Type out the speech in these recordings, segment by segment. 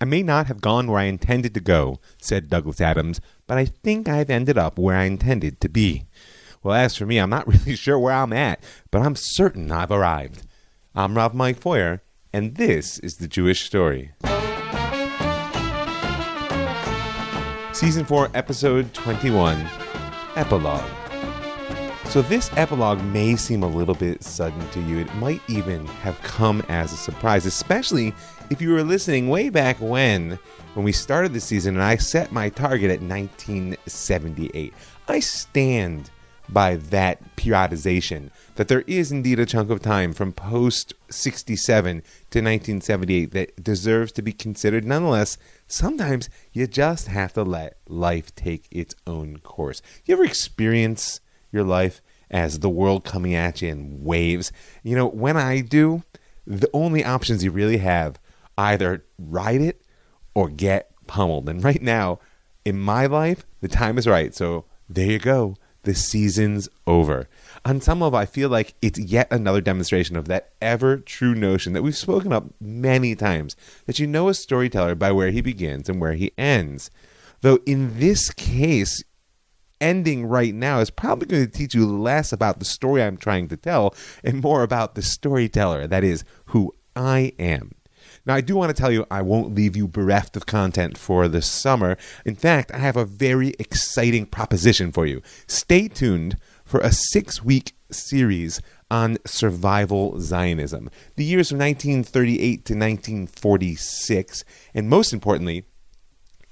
I may not have gone where I intended to go, said Douglas Adams, but I think I've ended up where I intended to be. Well, as for me, I'm not really sure where I'm at, but I'm certain I've arrived. I'm Rav Mike Feuer, and this is the Jewish Story. Season 4, Episode 21 Epilogue. So, this epilogue may seem a little bit sudden to you. It might even have come as a surprise, especially if you were listening way back when, when we started the season and I set my target at 1978. I stand by that periodization that there is indeed a chunk of time from post 67 to 1978 that deserves to be considered. Nonetheless, sometimes you just have to let life take its own course. You ever experience your life as the world coming at you in waves. You know, when I do, the only options you really have either ride it or get pummeled. And right now, in my life, the time is right. So there you go. The season's over. On some level, I feel like it's yet another demonstration of that ever true notion that we've spoken up many times that you know a storyteller by where he begins and where he ends. Though in this case, ending right now is probably going to teach you less about the story I'm trying to tell and more about the storyteller, that is, who I am. Now, I do want to tell you I won't leave you bereft of content for the summer. In fact, I have a very exciting proposition for you. Stay tuned for a six week series on survival Zionism, the years from 1938 to 1946, and most importantly,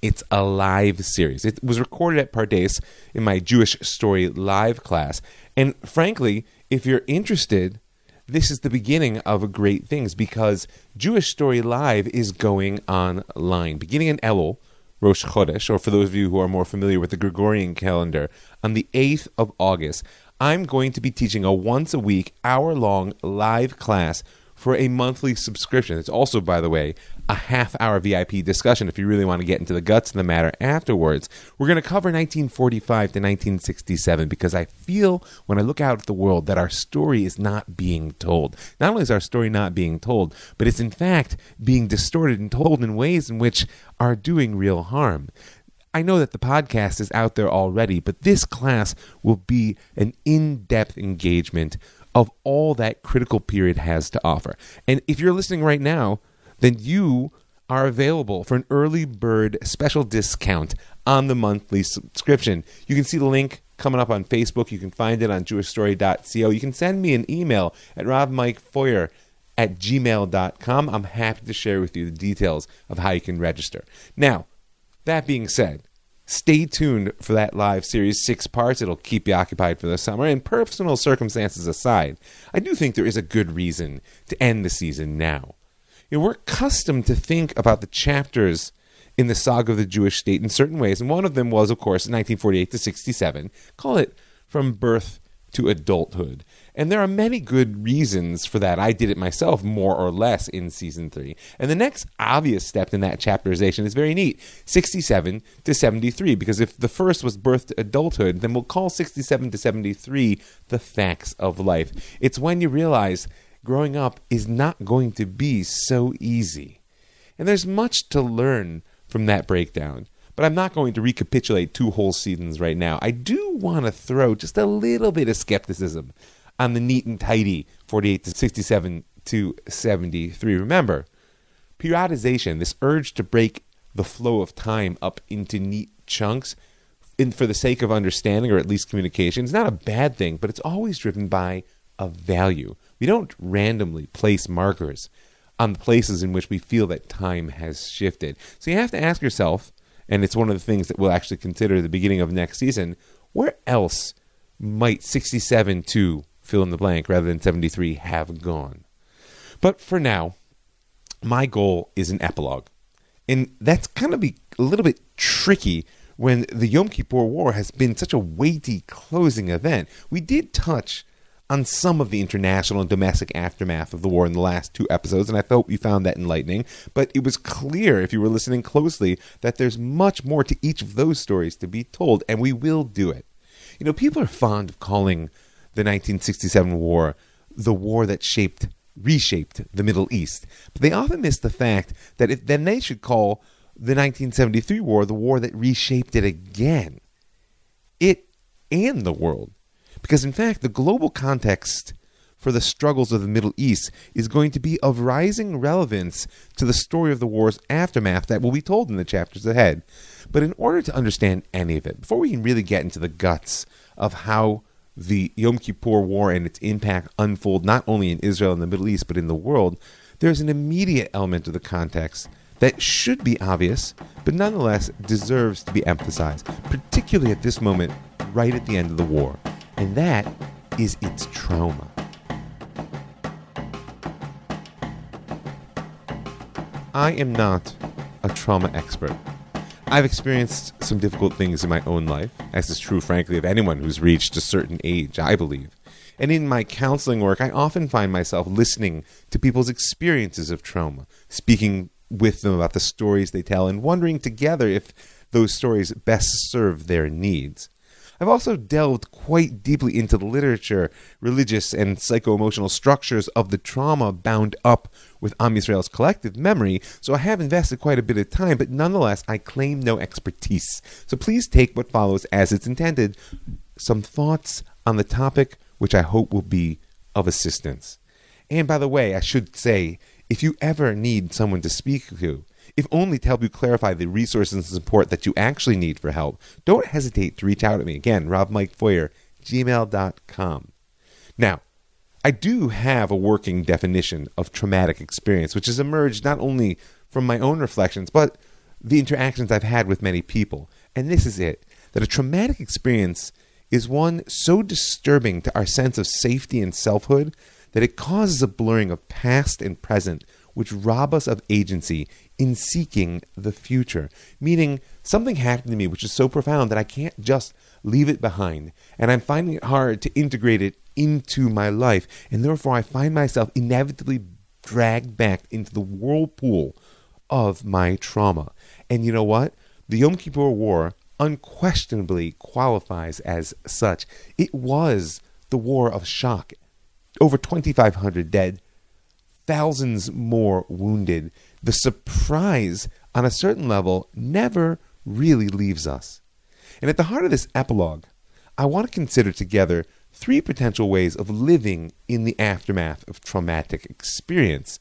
it's a live series. It was recorded at Pardes in my Jewish Story live class. And frankly, if you're interested, this is the beginning of great things because Jewish Story Live is going online. Beginning in Elul, Rosh Chodesh, or for those of you who are more familiar with the Gregorian calendar, on the 8th of August, I'm going to be teaching a once a week, hour long live class for a monthly subscription. It's also, by the way, a half hour VIP discussion if you really want to get into the guts of the matter afterwards. We're going to cover 1945 to 1967 because I feel when I look out at the world that our story is not being told. Not only is our story not being told, but it's in fact being distorted and told in ways in which are doing real harm. I know that the podcast is out there already, but this class will be an in depth engagement of all that critical period has to offer. And if you're listening right now, then you are available for an early bird special discount on the monthly subscription. You can see the link coming up on Facebook. You can find it on jewishstory.co. You can send me an email at ravmikefeuer at gmail.com. I'm happy to share with you the details of how you can register. Now, that being said, Stay tuned for that live series, six parts. It'll keep you occupied for the summer. And personal circumstances aside, I do think there is a good reason to end the season now. You know, we're accustomed to think about the chapters in the saga of the Jewish state in certain ways, and one of them was, of course, 1948 to 67. Call it from birth to adulthood. And there are many good reasons for that. I did it myself more or less in season three. And the next obvious step in that chapterization is very neat 67 to 73, because if the first was birth to adulthood, then we'll call 67 to 73 the facts of life. It's when you realize growing up is not going to be so easy. And there's much to learn from that breakdown but I'm not going to recapitulate two whole seasons right now. I do want to throw just a little bit of skepticism on the neat and tidy 48 to 67 to 73. Remember, periodization, this urge to break the flow of time up into neat chunks in, for the sake of understanding or at least communication is not a bad thing, but it's always driven by a value. We don't randomly place markers on the places in which we feel that time has shifted. So you have to ask yourself, and it's one of the things that we'll actually consider at the beginning of next season, where else might 67 to fill in the blank rather than 73 have gone? But for now, my goal is an epilogue. And that's kind of be a little bit tricky when the Yom Kippur War has been such a weighty closing event. We did touch on some of the international and domestic aftermath of the war in the last two episodes, and I hope you found that enlightening. But it was clear, if you were listening closely, that there's much more to each of those stories to be told, and we will do it. You know, people are fond of calling the 1967 war the war that shaped reshaped the Middle East. But they often miss the fact that then they should call the 1973 war the war that reshaped it again. It and the world. Because in fact, the global context for the struggles of the Middle East is going to be of rising relevance to the story of the war's aftermath that will be told in the chapters ahead. But in order to understand any of it, before we can really get into the guts of how the Yom Kippur War and its impact unfold not only in Israel and the Middle East, but in the world, there's an immediate element of the context that should be obvious, but nonetheless deserves to be emphasized, particularly at this moment, right at the end of the war. And that is its trauma. I am not a trauma expert. I've experienced some difficult things in my own life, as is true, frankly, of anyone who's reached a certain age, I believe. And in my counseling work, I often find myself listening to people's experiences of trauma, speaking with them about the stories they tell, and wondering together if those stories best serve their needs. I've also delved quite deeply into the literature, religious, and psycho emotional structures of the trauma bound up with Am Yisrael's collective memory, so I have invested quite a bit of time, but nonetheless, I claim no expertise. So please take what follows as it's intended some thoughts on the topic, which I hope will be of assistance. And by the way, I should say, if you ever need someone to speak to, if only to help you clarify the resources and support that you actually need for help, don't hesitate to reach out to me. Again, ravmikefeuer, gmail.com. Now, I do have a working definition of traumatic experience, which has emerged not only from my own reflections, but the interactions I've had with many people. And this is it that a traumatic experience is one so disturbing to our sense of safety and selfhood that it causes a blurring of past and present which rob us of agency in seeking the future. Meaning, something happened to me which is so profound that I can't just leave it behind. And I'm finding it hard to integrate it into my life. And therefore, I find myself inevitably dragged back into the whirlpool of my trauma. And you know what? The Yom Kippur War unquestionably qualifies as such. It was the war of shock. Over 2,500 dead, thousands more wounded. The surprise, on a certain level, never really leaves us. And at the heart of this epilogue, I want to consider together three potential ways of living in the aftermath of traumatic experience.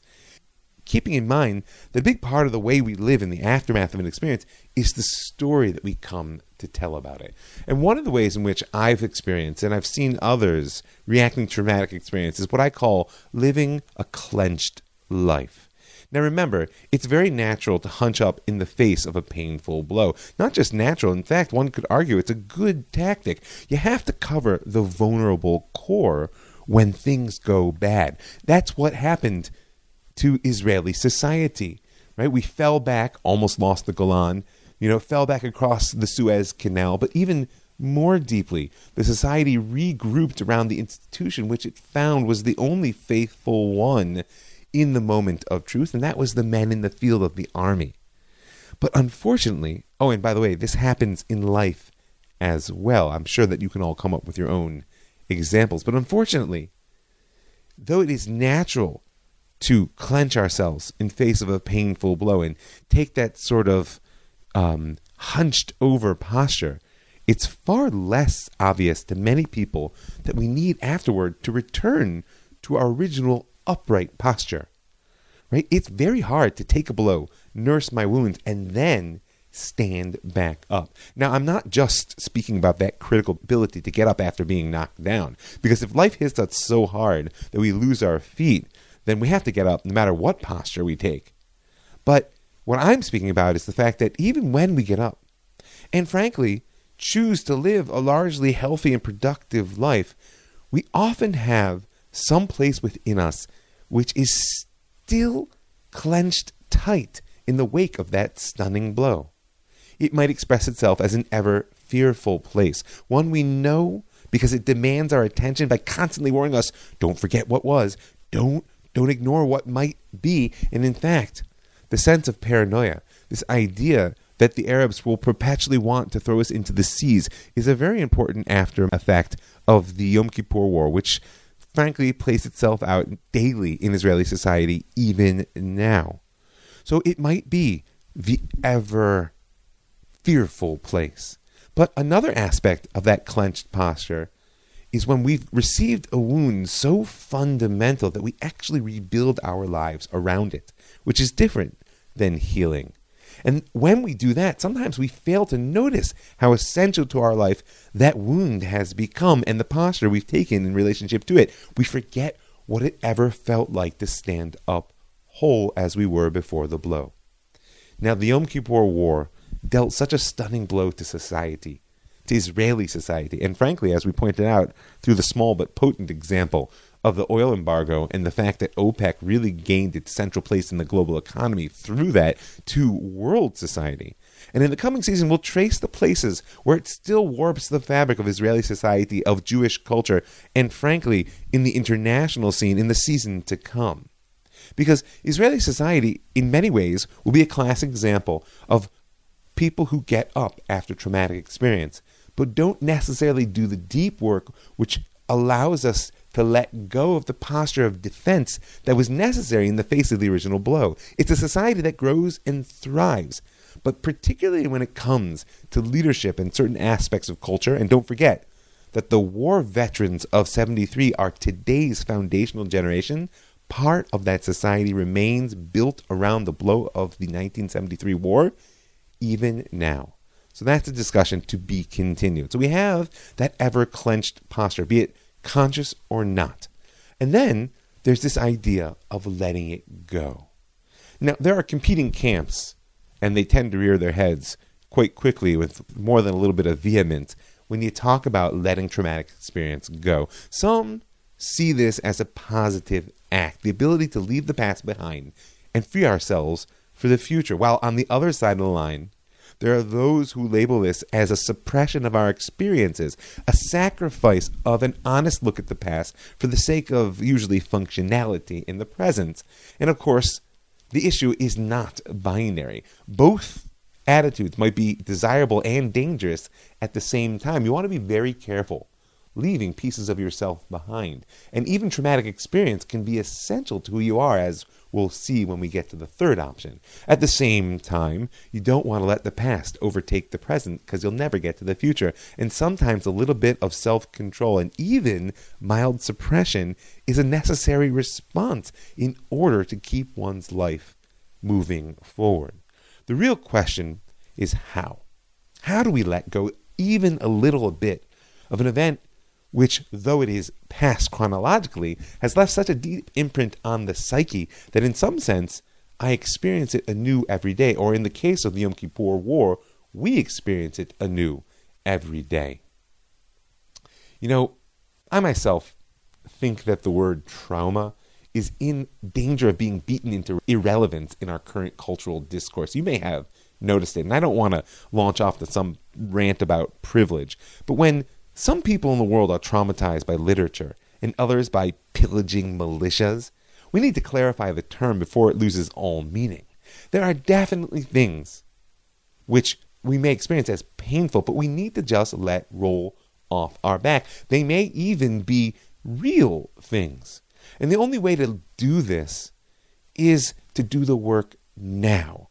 Keeping in mind that a big part of the way we live in the aftermath of an experience is the story that we come to tell about it. And one of the ways in which I've experienced, and I've seen others reacting to traumatic experience, is what I call living a clenched life. Now remember, it's very natural to hunch up in the face of a painful blow. Not just natural, in fact, one could argue it's a good tactic. You have to cover the vulnerable core when things go bad. That's what happened to Israeli society. Right? We fell back, almost lost the Golan, you know, fell back across the Suez Canal, but even more deeply, the society regrouped around the institution which it found was the only faithful one in the moment of truth, and that was the men in the field of the army. But unfortunately, oh, and by the way, this happens in life as well. I'm sure that you can all come up with your own examples. But unfortunately, though it is natural to clench ourselves in face of a painful blow and take that sort of um, hunched over posture, it's far less obvious to many people that we need afterward to return to our original upright posture. Right? It's very hard to take a blow, nurse my wounds, and then stand back up. Now, I'm not just speaking about that critical ability to get up after being knocked down, because if life hits us so hard that we lose our feet, then we have to get up no matter what posture we take. But what I'm speaking about is the fact that even when we get up, and frankly, choose to live a largely healthy and productive life, we often have some place within us which is still clenched tight in the wake of that stunning blow. It might express itself as an ever fearful place, one we know because it demands our attention by constantly warning us don't forget what was, don't don't ignore what might be, and in fact, the sense of paranoia, this idea that the Arabs will perpetually want to throw us into the seas, is a very important after effect of the Yom Kippur War, which frankly plays itself out daily in Israeli society even now. So it might be the ever fearful place. But another aspect of that clenched posture is when we've received a wound so fundamental that we actually rebuild our lives around it, which is different than healing. And when we do that, sometimes we fail to notice how essential to our life that wound has become and the posture we've taken in relationship to it. We forget what it ever felt like to stand up whole as we were before the blow. Now, the Yom Kippur War dealt such a stunning blow to society, Israeli society, and frankly, as we pointed out through the small but potent example of the oil embargo and the fact that OPEC really gained its central place in the global economy through that to world society. And in the coming season, we'll trace the places where it still warps the fabric of Israeli society, of Jewish culture, and frankly, in the international scene in the season to come. Because Israeli society, in many ways, will be a classic example of people who get up after traumatic experience, but don't necessarily do the deep work which allows us to let go of the posture of defense that was necessary in the face of the original blow. It's a society that grows and thrives, but particularly when it comes to leadership and certain aspects of culture. And don't forget that the war veterans of 73 are today's foundational generation. Part of that society remains built around the blow of the 1973 war, even now. So that's a discussion to be continued. So we have that ever clenched posture, be it conscious or not. And then there's this idea of letting it go. Now, there are competing camps, and they tend to rear their heads quite quickly with more than a little bit of vehemence when you talk about letting traumatic experience go. Some see this as a positive act, the ability to leave the past behind and free ourselves for the future, while on the other side of the line, there are those who label this as a suppression of our experiences, a sacrifice of an honest look at the past for the sake of usually functionality in the present. And of course, the issue is not binary. Both attitudes might be desirable and dangerous at the same time. You want to be very careful leaving pieces of yourself behind. And even traumatic experience can be essential to who you are, as we'll see when we get to the third option. At the same time, you don't want to let the past overtake the present because you'll never get to the future. And sometimes a little bit of self control and even mild suppression is a necessary response in order to keep one's life moving forward. The real question is how? How do we let go even a little bit of an event which, though it is past chronologically, has left such a deep imprint on the psyche that in some sense I experience it anew every day, or in the case of the Yom Kippur War, we experience it anew every day. You know, I myself think that the word trauma is in danger of being beaten into irrelevance in our current cultural discourse. You may have noticed it, and I don't want to launch off to some rant about privilege, but when some people in the world are traumatized by literature, and others by pillaging militias. We need to clarify the term before it loses all meaning. There are definitely things which we may experience as painful, but we need to just let roll off our back. They may even be real things. And the only way to do this is to do the work now.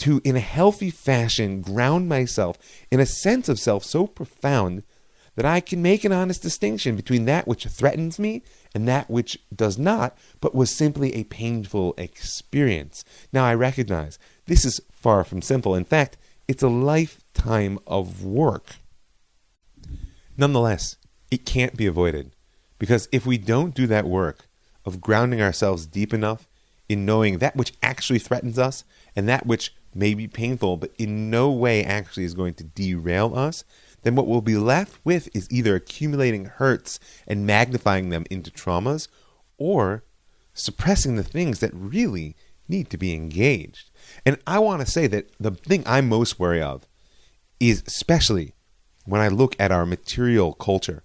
To, in a healthy fashion, ground myself in a sense of self so profound that I can make an honest distinction between that which threatens me and that which does not, but was simply a painful experience. Now I recognize this is far from simple. In fact, it's a lifetime of work. Nonetheless, it can't be avoided because if we don't do that work of grounding ourselves deep enough in knowing that which actually threatens us and that which may be painful but in no way actually is going to derail us, then what we'll be left with is either accumulating hurts and magnifying them into traumas or suppressing the things that really need to be engaged. And I want to say that the thing I'm most wary of is especially when I look at our material culture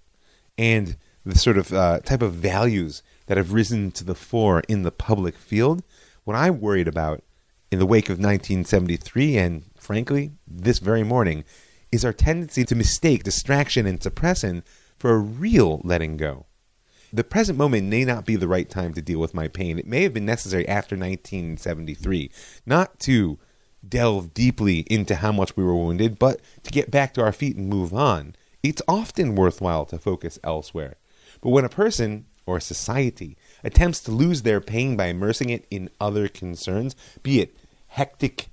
and the sort of uh, type of values that have risen to the fore in the public field, what I'm worried about in the wake of 1973 and frankly this very morning is our tendency to mistake distraction and suppression for a real letting go. the present moment may not be the right time to deal with my pain. It may have been necessary after 1973 not to delve deeply into how much we were wounded, but to get back to our feet and move on. It's often worthwhile to focus elsewhere. But when a person or society attempts to lose their pain by immersing it in other concerns, be it hectic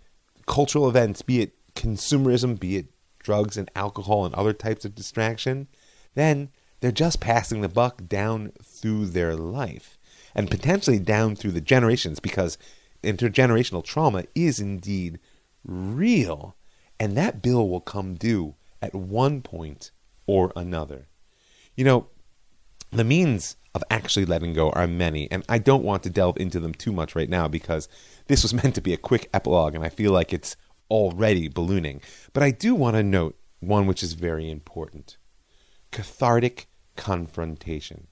cultural events, be it consumerism, be it drugs and alcohol and other types of distraction, then they're just passing the buck down through their life and potentially down through the generations because intergenerational trauma is indeed real. And that bill will come due at one point or another. You know, the means of actually letting go are many, and I don't want to delve into them too much right now because this was meant to be a quick epilogue, and I feel like it's already ballooning. But I do want to note one which is very important cathartic confrontation.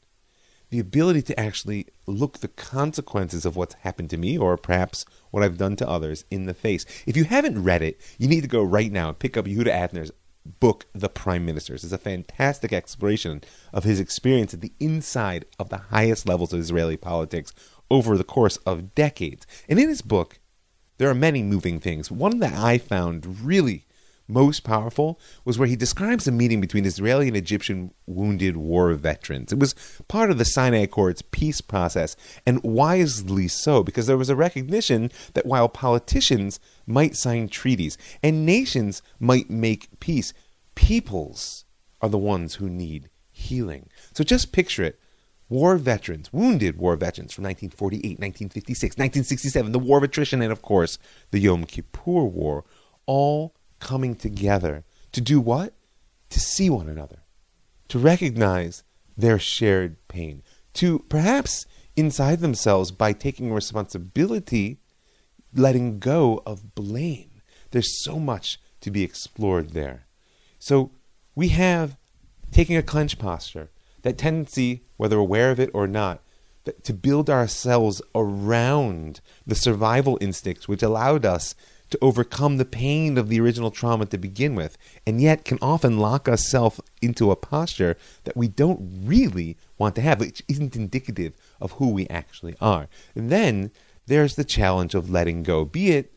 The ability to actually look the consequences of what's happened to me, or perhaps what I've done to others, in the face. If you haven't read it, you need to go right now and pick up Yehuda Avner's book, The Prime Ministers. It's a fantastic exploration of his experience at the inside of the highest levels of Israeli politics over the course of decades. And in his book, there are many moving things. One that I found really most powerful was where he describes a meeting between Israeli and Egyptian wounded war veterans. It was part of the Sinai Accords peace process, and wisely so, because there was a recognition that while politicians might sign treaties and nations might make peace, peoples are the ones who need healing. So just picture it war veterans, wounded war veterans from 1948, 1956, 1967, the War of Attrition, and of course, the Yom Kippur War, all coming together to do what? To see one another, to recognize their shared pain, to perhaps inside themselves by taking responsibility, letting go of blame. There's so much to be explored there. So we have taking a clench posture, that tendency, whether aware of it or not, to build ourselves around the survival instincts which allowed us to overcome the pain of the original trauma to begin with, and yet can often lock ourselves into a posture that we don't really want to have, which isn't indicative of who we actually are. And then there's the challenge of letting go, be it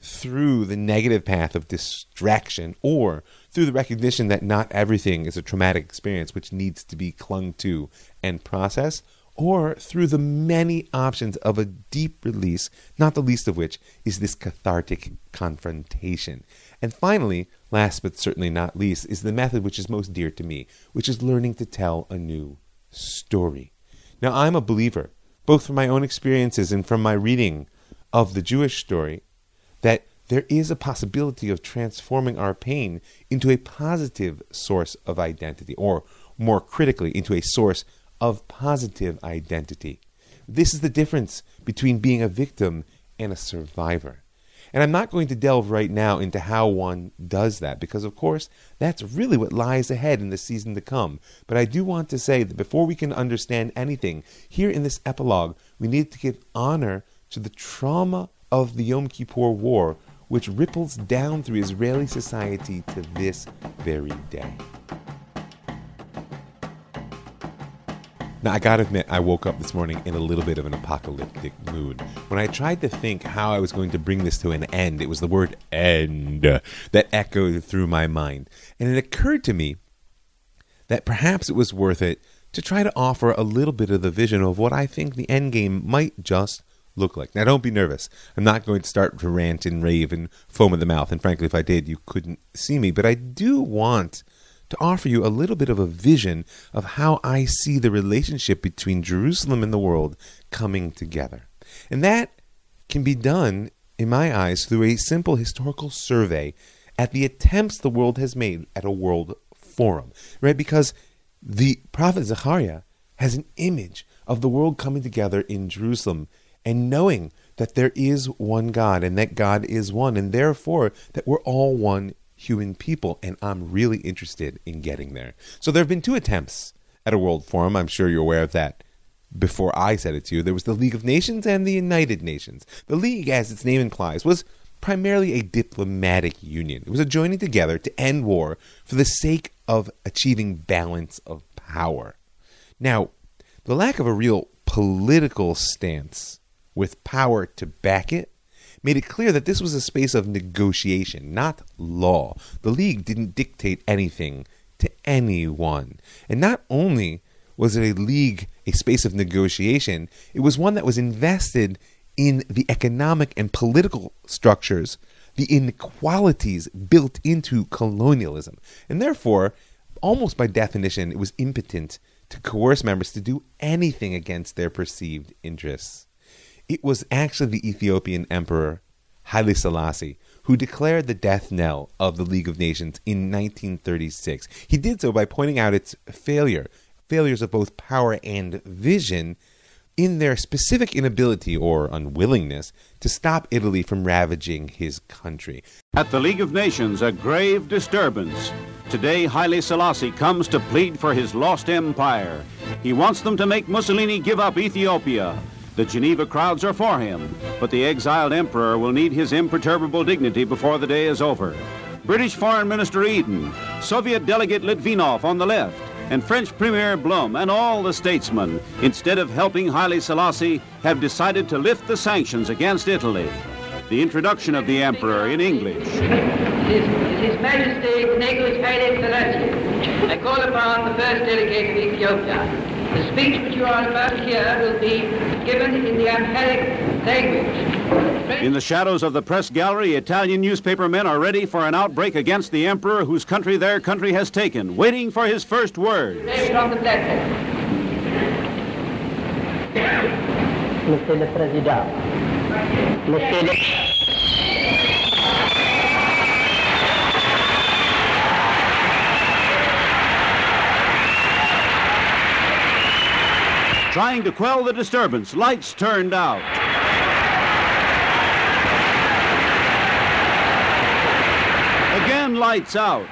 through the negative path of distraction or through the recognition that not everything is a traumatic experience which needs to be clung to and processed, or through the many options of a deep release, not the least of which is this cathartic confrontation. And finally, last but certainly not least, is the method which is most dear to me, which is learning to tell a new story. Now, I'm a believer, both from my own experiences and from my reading of the Jewish story, that there is a possibility of transforming our pain into a positive source of identity, or more critically, into a source of positive identity. This is the difference between being a victim and a survivor. And I'm not going to delve right now into how one does that, because of course, that's really what lies ahead in the season to come. But I do want to say that before we can understand anything, here in this epilogue, we need to give honor to the trauma of the Yom Kippur War, which ripples down through Israeli society to this very day. Now, I gotta admit, I woke up this morning in a little bit of an apocalyptic mood. When I tried to think how I was going to bring this to an end, it was the word end that echoed through my mind. And it occurred to me that perhaps it was worth it to try to offer a little bit of the vision of what I think the end game might just look like. Now, don't be nervous. I'm not going to start to rant and rave and foam at the mouth. And frankly, if I did, you couldn't see me. But I do want to offer you a little bit of a vision of how I see the relationship between Jerusalem and the world coming together. And that can be done, in my eyes, through a simple historical survey at the attempts the world has made at a world forum, right? Because the prophet Zechariah has an image of the world coming together in Jerusalem and knowing that there is one God and that God is one, and therefore that we're all one human people, and I'm really interested in getting there. So there have been two attempts at a world forum. I'm sure you're aware of that before I said it to you. There was the League of Nations and the United Nations. The League, as its name implies, was primarily a diplomatic union. It was a joining together to end war for the sake of achieving balance of power. Now, The lack of a real political stance with power to back it made it clear that this was a space of negotiation, not law. The League didn't dictate anything to anyone. And not only was it a league, a space of negotiation, it was one that was invested in the economic and political structures, the inequalities built into colonialism. And therefore, almost by definition, it was impotent to coerce members to do anything against their perceived interests. It was actually the Ethiopian emperor Haile Selassie who declared the death knell of the League of Nations in 1936. He did so by pointing out its failure, failures of both power and vision, in their specific inability or unwillingness to stop Italy from ravaging his country. At the League of Nations, a grave disturbance. Today, Haile Selassie comes to plead for his lost empire. He wants them to make Mussolini give up Ethiopia. The Geneva crowds are for him, but the exiled emperor will need his imperturbable dignity before the day is over. British Foreign Minister Eden, Soviet delegate Litvinov on the left, and French Premier Blum and all the statesmen, instead of helping Haile Selassie, have decided to lift the sanctions against Italy. The introduction of the emperor in English. His, His Majesty Negus Haile Selassie. I call upon the first delegate of Ethiopia. The speech which you are about to hear will be given in the Amharic language. In the shadows of the press gallery, Italian newspaper men are ready for an outbreak against the emperor whose country their country has taken, waiting for his first words. From the platform. Trying to quell the disturbance, lights turned out. Again, lights out.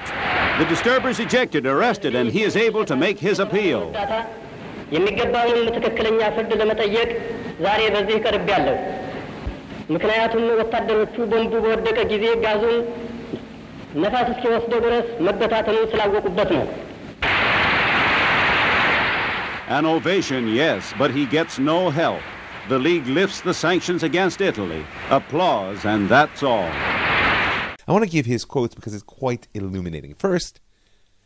The disturbers ejected, arrested, and he is able to make his appeal. የሚገባውንም ትክክለኛ ፍርድ ለመጠየቅ ዛሬ በዚህ ቀርቤያለሁ። ምክንያቱም ወታደሮቹ ቦምቡ በወደቀ ጊዜ ጋዙን ነፋስ እስኪወስደው ድረስ መበታተኑን ስላወቁበት ነው። an ovation, yes, but he gets no help. The League lifts the sanctions against Italy. Applause, and that's all. I want to give his quotes because it's quite illuminating. First,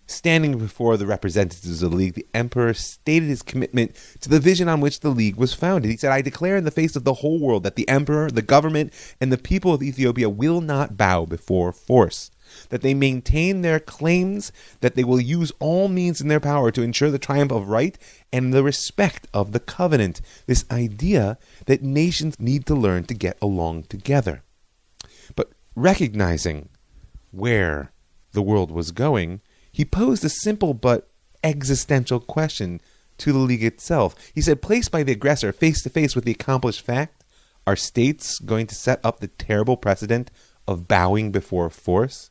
standing before the representatives of the League, the Emperor stated his commitment to the vision on which the League was founded. He said, I declare in the face of the whole world that the Emperor, the government, and the people of Ethiopia will not bow before force that they maintain their claims, that they will use all means in their power to ensure the triumph of right and the respect of the covenant. This idea that nations need to learn to get along together. But recognizing where the world was going, he posed a simple but existential question to the League itself. He said, placed by the aggressor face to face with the accomplished fact, are states going to set up the terrible precedent of bowing before force?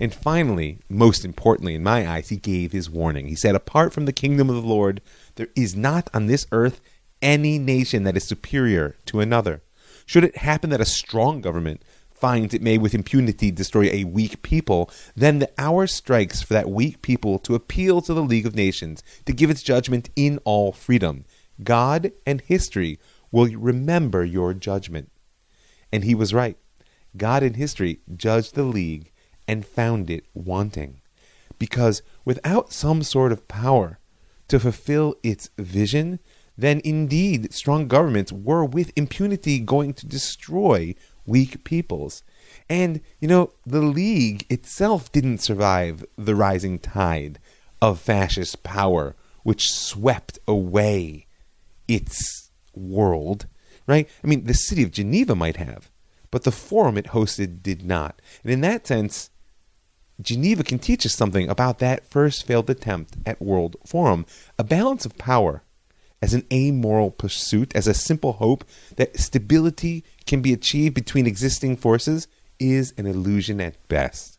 And finally, most importantly in my eyes, he gave his warning. He said, Apart from the kingdom of the Lord, there is not on this earth any nation that is superior to another. Should it happen that a strong government finds it may with impunity destroy a weak people, then the hour strikes for that weak people to appeal to the League of Nations to give its judgment in all freedom. God and history will remember your judgment. And he was right. God and history judged the League and found it wanting. Because without some sort of power to fulfill its vision, then indeed strong governments were with impunity going to destroy weak peoples. And, you know, the League itself didn't survive the rising tide of fascist power which swept away its world, right? I mean, the city of Geneva might have, but the forum it hosted did not. And in that sense, Geneva can teach us something about that first failed attempt at World Forum, a balance of power as an amoral pursuit, as a simple hope that stability can be achieved between existing forces is an illusion at best.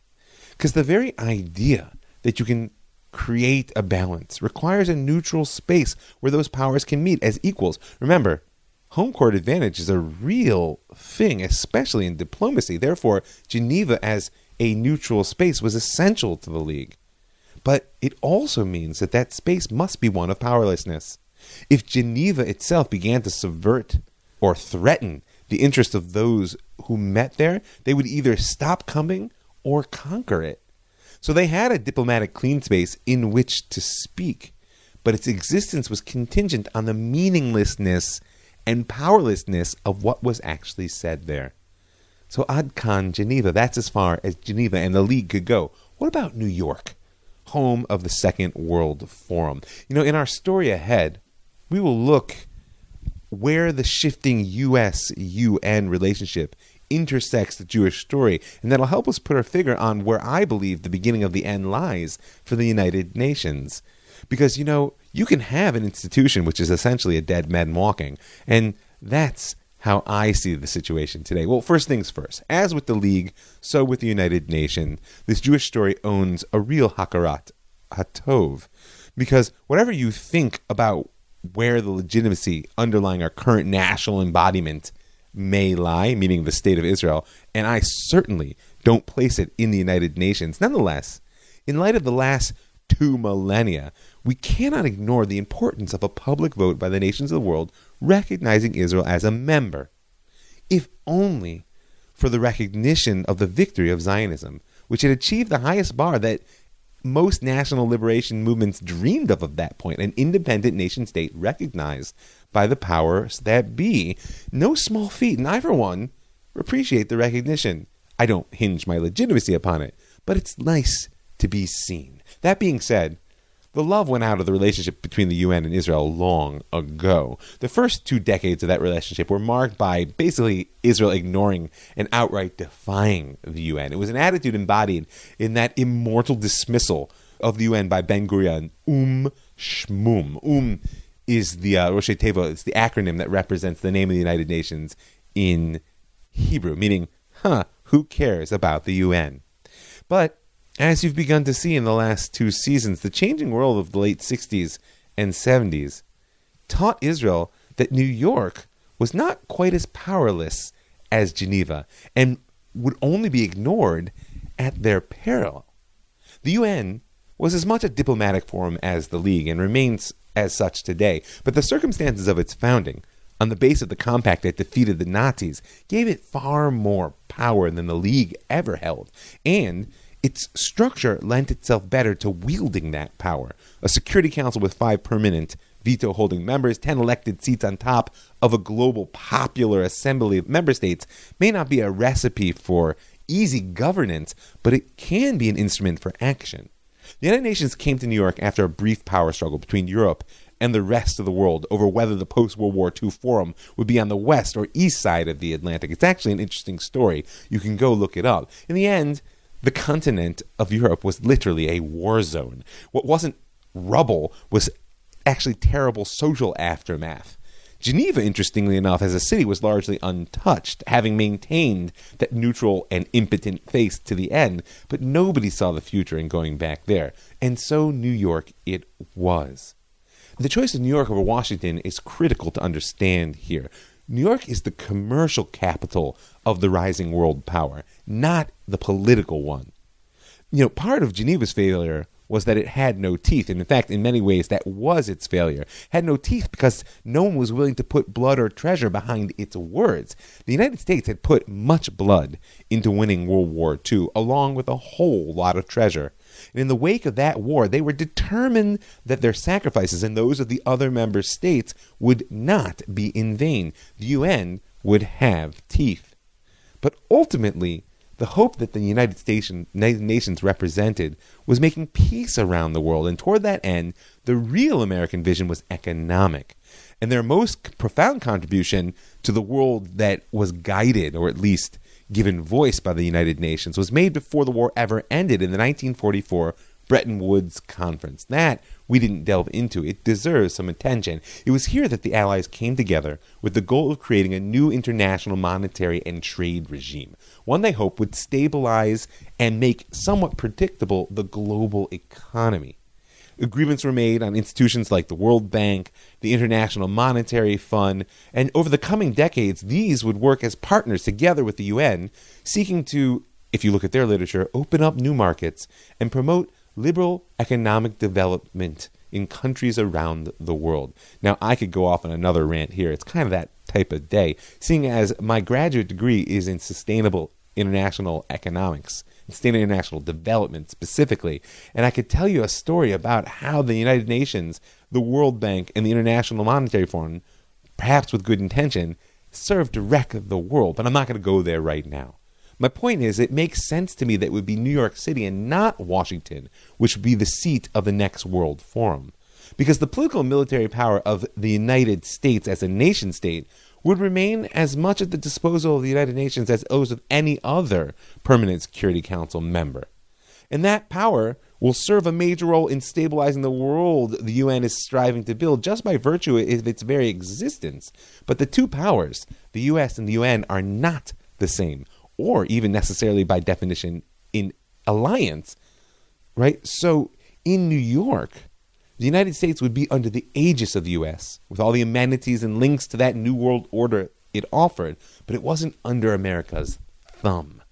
Because the very idea that you can create a balance requires a neutral space where those powers can meet as equals. Remember, home court advantage is a real thing, especially in diplomacy. Therefore, Geneva as a neutral space was essential to the league. But it also means that that space must be one of powerlessness. If Geneva itself began to subvert or threaten the interest of those who met there, they would either stop coming or conquer it. So they had a diplomatic clean space in which to speak, but its existence was contingent on the meaninglessness and powerlessness of what was actually said there. So Ad Khan Geneva, that's as far as Geneva and the League could go. What about New York, home of the Second World Forum? You know, in our story ahead, we will look where the shifting US UN relationship intersects the Jewish story, and that'll help us put our figure on where I believe the beginning of the end lies for the United Nations. Because, you know, you can have an institution which is essentially a dead man walking, and that's how I see the situation today. Well, first things first. As with the League, so with the United Nations, this Jewish story owns a real hakarat, hatov, because whatever you think about where the legitimacy underlying our current national embodiment may lie, meaning the state of Israel, and I certainly don't place it in the United Nations. Nonetheless, in light of the last two millennia, we cannot ignore the importance of a public vote by the nations of the world recognizing Israel as a member, if only for the recognition of the victory of Zionism, which had achieved the highest bar that most national liberation movements dreamed of at that point an independent nation state recognized by the powers that be. No small feat, and I, for one, appreciate the recognition. I don't hinge my legitimacy upon it, but it's nice to be seen. That being said, the love went out of the relationship between the UN and Israel long ago. The first two decades of that relationship were marked by basically Israel ignoring and outright defying the UN. It was an attitude embodied in that immortal dismissal of the UN by Ben Gurion, Um Shmum. Um is the uh, Rosh it's the acronym that represents the name of the United Nations in Hebrew, meaning, huh, who cares about the UN? But as you've begun to see in the last two seasons, the changing world of the late 60s and 70s taught Israel that New York was not quite as powerless as Geneva and would only be ignored at their peril. The UN was as much a diplomatic forum as the League and remains as such today, but the circumstances of its founding, on the base of the compact that defeated the Nazis, gave it far more power than the League ever held, and its structure lent itself better to wielding that power. A Security Council with five permanent veto holding members, 10 elected seats on top of a global popular assembly of member states may not be a recipe for easy governance, but it can be an instrument for action. The United Nations came to New York after a brief power struggle between Europe and the rest of the world over whether the post World War II forum would be on the west or east side of the Atlantic. It's actually an interesting story. You can go look it up. In the end, the continent of Europe was literally a war zone. What wasn't rubble was actually terrible social aftermath. Geneva, interestingly enough, as a city, was largely untouched, having maintained that neutral and impotent face to the end, but nobody saw the future in going back there. And so New York it was. The choice of New York over Washington is critical to understand here. New York is the commercial capital of the rising world power, not the political one. You know, part of Geneva's failure was that it had no teeth. And in fact, in many ways, that was its failure. It had no teeth because no one was willing to put blood or treasure behind its words. The United States had put much blood into winning World War II, along with a whole lot of treasure. And in the wake of that war, they were determined that their sacrifices and those of the other member states would not be in vain. The UN would have teeth. But ultimately, the hope that the United, United Nations represented was making peace around the world, and toward that end, the real American vision was economic. And their most profound contribution to the world that was guided, or at least given voice by the United Nations, was made before the war ever ended in the 1944 Bretton Woods Conference. That we didn't delve into. It deserves some attention. It was here that the Allies came together with the goal of creating a new international monetary and trade regime, one they hoped would stabilize and make somewhat predictable the global economy. Agreements were made on institutions like the World Bank, the International Monetary Fund, and over the coming decades, these would work as partners together with the UN, seeking to, if you look at their literature, open up new markets and promote liberal economic development in countries around the world. Now, I could go off on another rant here. It's kind of that type of day, seeing as my graduate degree is in sustainable international economics, sustainable international development specifically. And I could tell you a story about how the United Nations, the World Bank, and the International Monetary Fund, perhaps with good intention, serve to wreck the world. But I'm not going to go there right now. My point is, it makes sense to me that it would be New York City and not Washington, which would be the seat of the next World Forum. Because the political and military power of the United States as a nation state would remain as much at the disposal of the United Nations as those of any other Permanent Security Council member. And that power will serve a major role in stabilizing the world the UN is striving to build just by virtue of its very existence. But the two powers, the US and the UN, are not the same or even necessarily by definition in alliance, right? So in New York, the United States would be under the aegis of the U.S., with all the amenities and links to that New World Order it offered, but it wasn't under America's thumb.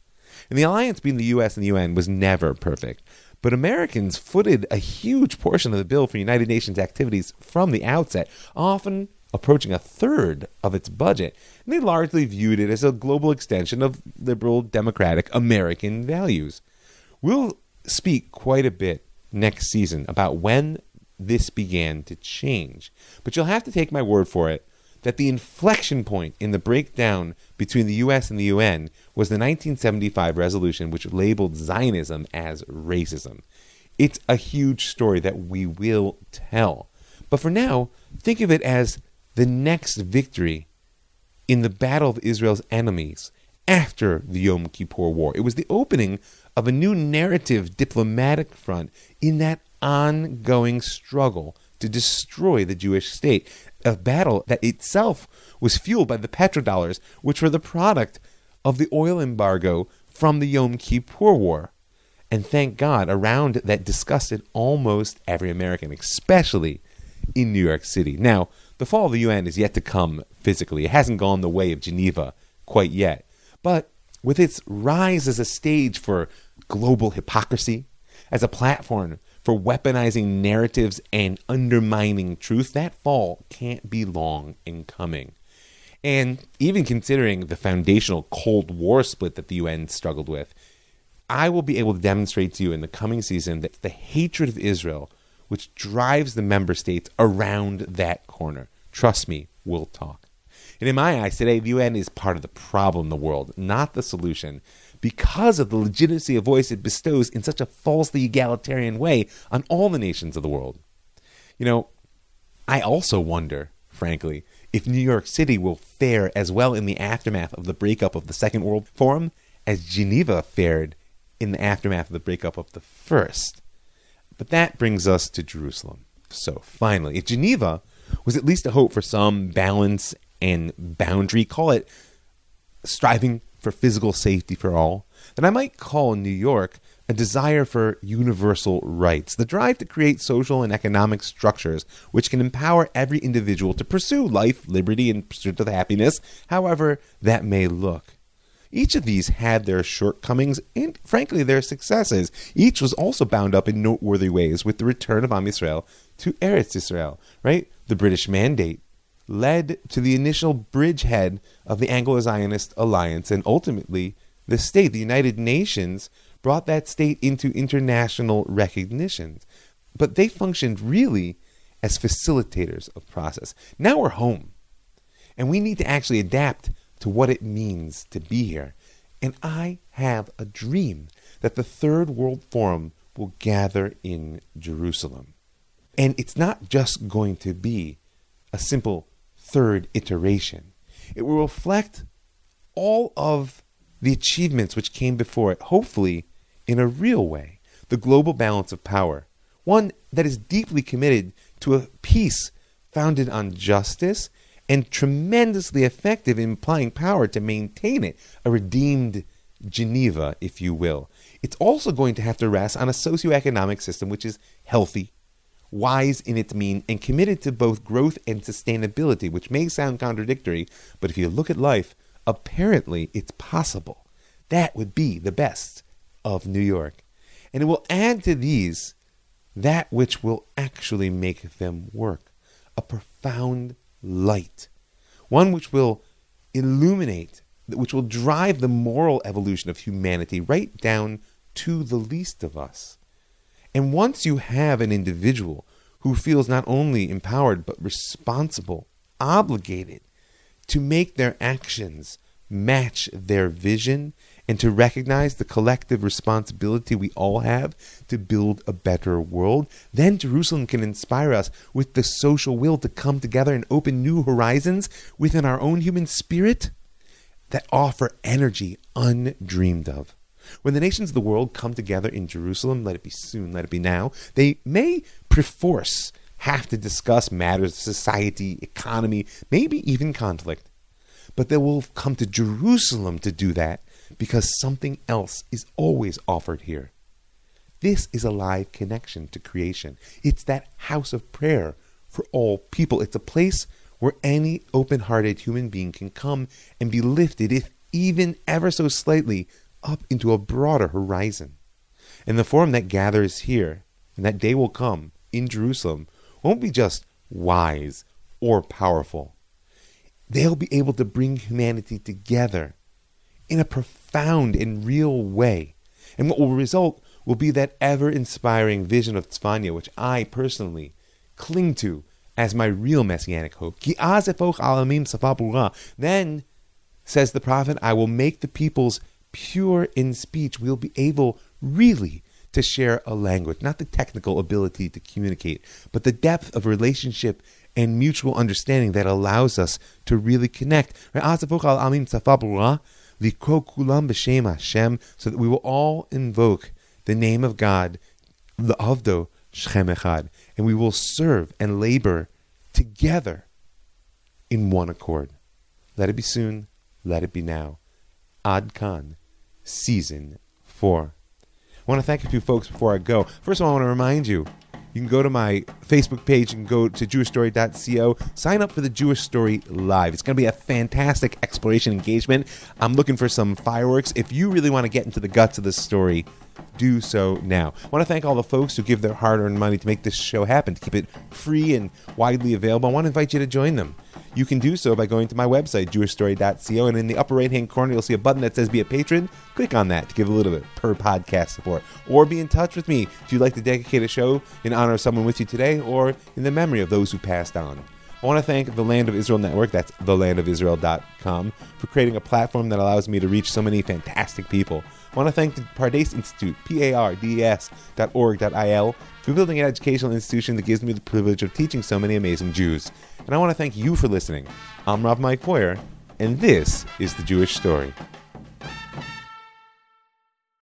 And the alliance between the U.S. and the UN was never perfect, but Americans footed a huge portion of the bill for United Nations activities from the outset, often approaching a third of its budget, and they largely viewed it as a global extension of liberal, democratic American values. We'll speak quite a bit next season about when this began to change, but you'll have to take my word for it that the inflection point in the breakdown between the US and the UN was the 1975 resolution which labeled Zionism as racism. It's a huge story that we will tell. But for now, think of it as the next victory in the battle of Israel's enemies after the Yom Kippur War. It was the opening of a new narrative diplomatic front in that ongoing struggle to destroy the Jewish state, a battle that itself was fueled by the petrodollars, which were the product of the oil embargo from the Yom Kippur War. And thank God, around that disgusted almost every American, especially in New York City. Now, the fall of the UN is yet to come physically. It hasn't gone the way of Geneva quite yet. But with its rise as a stage for global hypocrisy, as a platform for weaponizing narratives and undermining truth, that fall can't be long in coming. And even considering the foundational Cold War split that the UN struggled with, I will be able to demonstrate to you in the coming season that the hatred of Israel which drives the member states around that corner. Trust me, we'll talk. And in my eyes, today, the UN is part of the problem in the world, not the solution, because of the legitimacy of voice it bestows in such a falsely egalitarian way on all the nations of the world. You know, I also wonder, frankly, if New York City will fare as well in the aftermath of the breakup of the Second World Forum as Geneva fared in the aftermath of the breakup of the First. But that brings us to Jerusalem. So finally, if Geneva was at least a hope for some balance and boundary, call it striving for physical safety for all, then I might call New York a desire for universal rights, the drive to create social and economic structures which can empower every individual to pursue life, liberty, and pursuit of happiness, however that may look. Each of these had their shortcomings and, frankly, their successes. Each was also bound up in noteworthy ways with the return of Am Yisrael to Eretz Israel, right? The British Mandate led to the initial bridgehead of the Anglo-Zionist alliance, and ultimately, the state, the United Nations, brought that state into international recognition. But they functioned really as facilitators of process. Now we're home, and we need to actually adapt to what it means to be here. And I have a dream that the Third World Forum will gather in Jerusalem. And it's not just going to be a simple third iteration, it will reflect all of the achievements which came before it, hopefully in a real way. The global balance of power, one that is deeply committed to a peace founded on justice and tremendously effective in applying power to maintain it, a redeemed Geneva, if you will. It's also going to have to rest on a socioeconomic system which is healthy, wise in its mean, and committed to both growth and sustainability, which may sound contradictory, but if you look at life, apparently it's possible. That would be the best of New York. And it will add to these that which will actually make them work, a profound light, one which will illuminate, which will drive the moral evolution of humanity right down to the least of us. And once you have an individual who feels not only empowered but responsible, obligated to make their actions match their vision and to recognize the collective responsibility we all have to build a better world, then Jerusalem can inspire us with the social will to come together and open new horizons within our own human spirit that offer energy undreamed of. When the nations of the world come together in Jerusalem, let it be soon, let it be now, they may perforce have to discuss matters of society, economy, maybe even conflict. But they will come to Jerusalem to do that because something else is always offered here. This is a live connection to creation. It's that house of prayer for all people. It's a place where any open hearted human being can come and be lifted, if even ever so slightly, up into a broader horizon. And the forum that gathers here, and that day will come in Jerusalem, won't be just wise or powerful. They'll be able to bring humanity together in a profound and real way. And what will result will be that ever inspiring vision of Tzfanya, which I personally cling to as my real messianic hope. Then, says the prophet, I will make the peoples pure in speech. We'll be able really to share a language, not the technical ability to communicate, but the depth of relationship and mutual understanding that allows us to really connect so that we will all invoke the name of God, the Avdo Shechem Echad, and we will serve and labor together in one accord. Let it be soon, let it be now. Ad kan, Season 4. I want to thank a few folks before I go. First of all, I want to remind you you can go to my Facebook page and go to jewishstory.co. Sign up for the Jewish Story Live. It's going to be a fantastic exploration engagement. I'm looking for some fireworks. If you really want to get into the guts of this story, do so now. I want to thank all the folks who give their hard earned money to make this show happen, to keep it free and widely available. I want to invite you to join them. You can do so by going to my website, jewishstory.co, and in the upper right hand corner, you'll see a button that says Be a Patron. Click on that to give a little bit per podcast support. Or be in touch with me if you'd like to dedicate a show in honor of someone with you today or in the memory of those who passed on. I want to thank the Land of Israel Network, that's thelandofisrael.com, for creating a platform that allows me to reach so many fantastic people. I want to thank the Pardes Institute, P-A-R-D-E-S.org.il, for building an educational institution that gives me the privilege of teaching so many amazing Jews. And I want to thank you for listening. I'm Rav Mike Feuer, and this is The Jewish Story.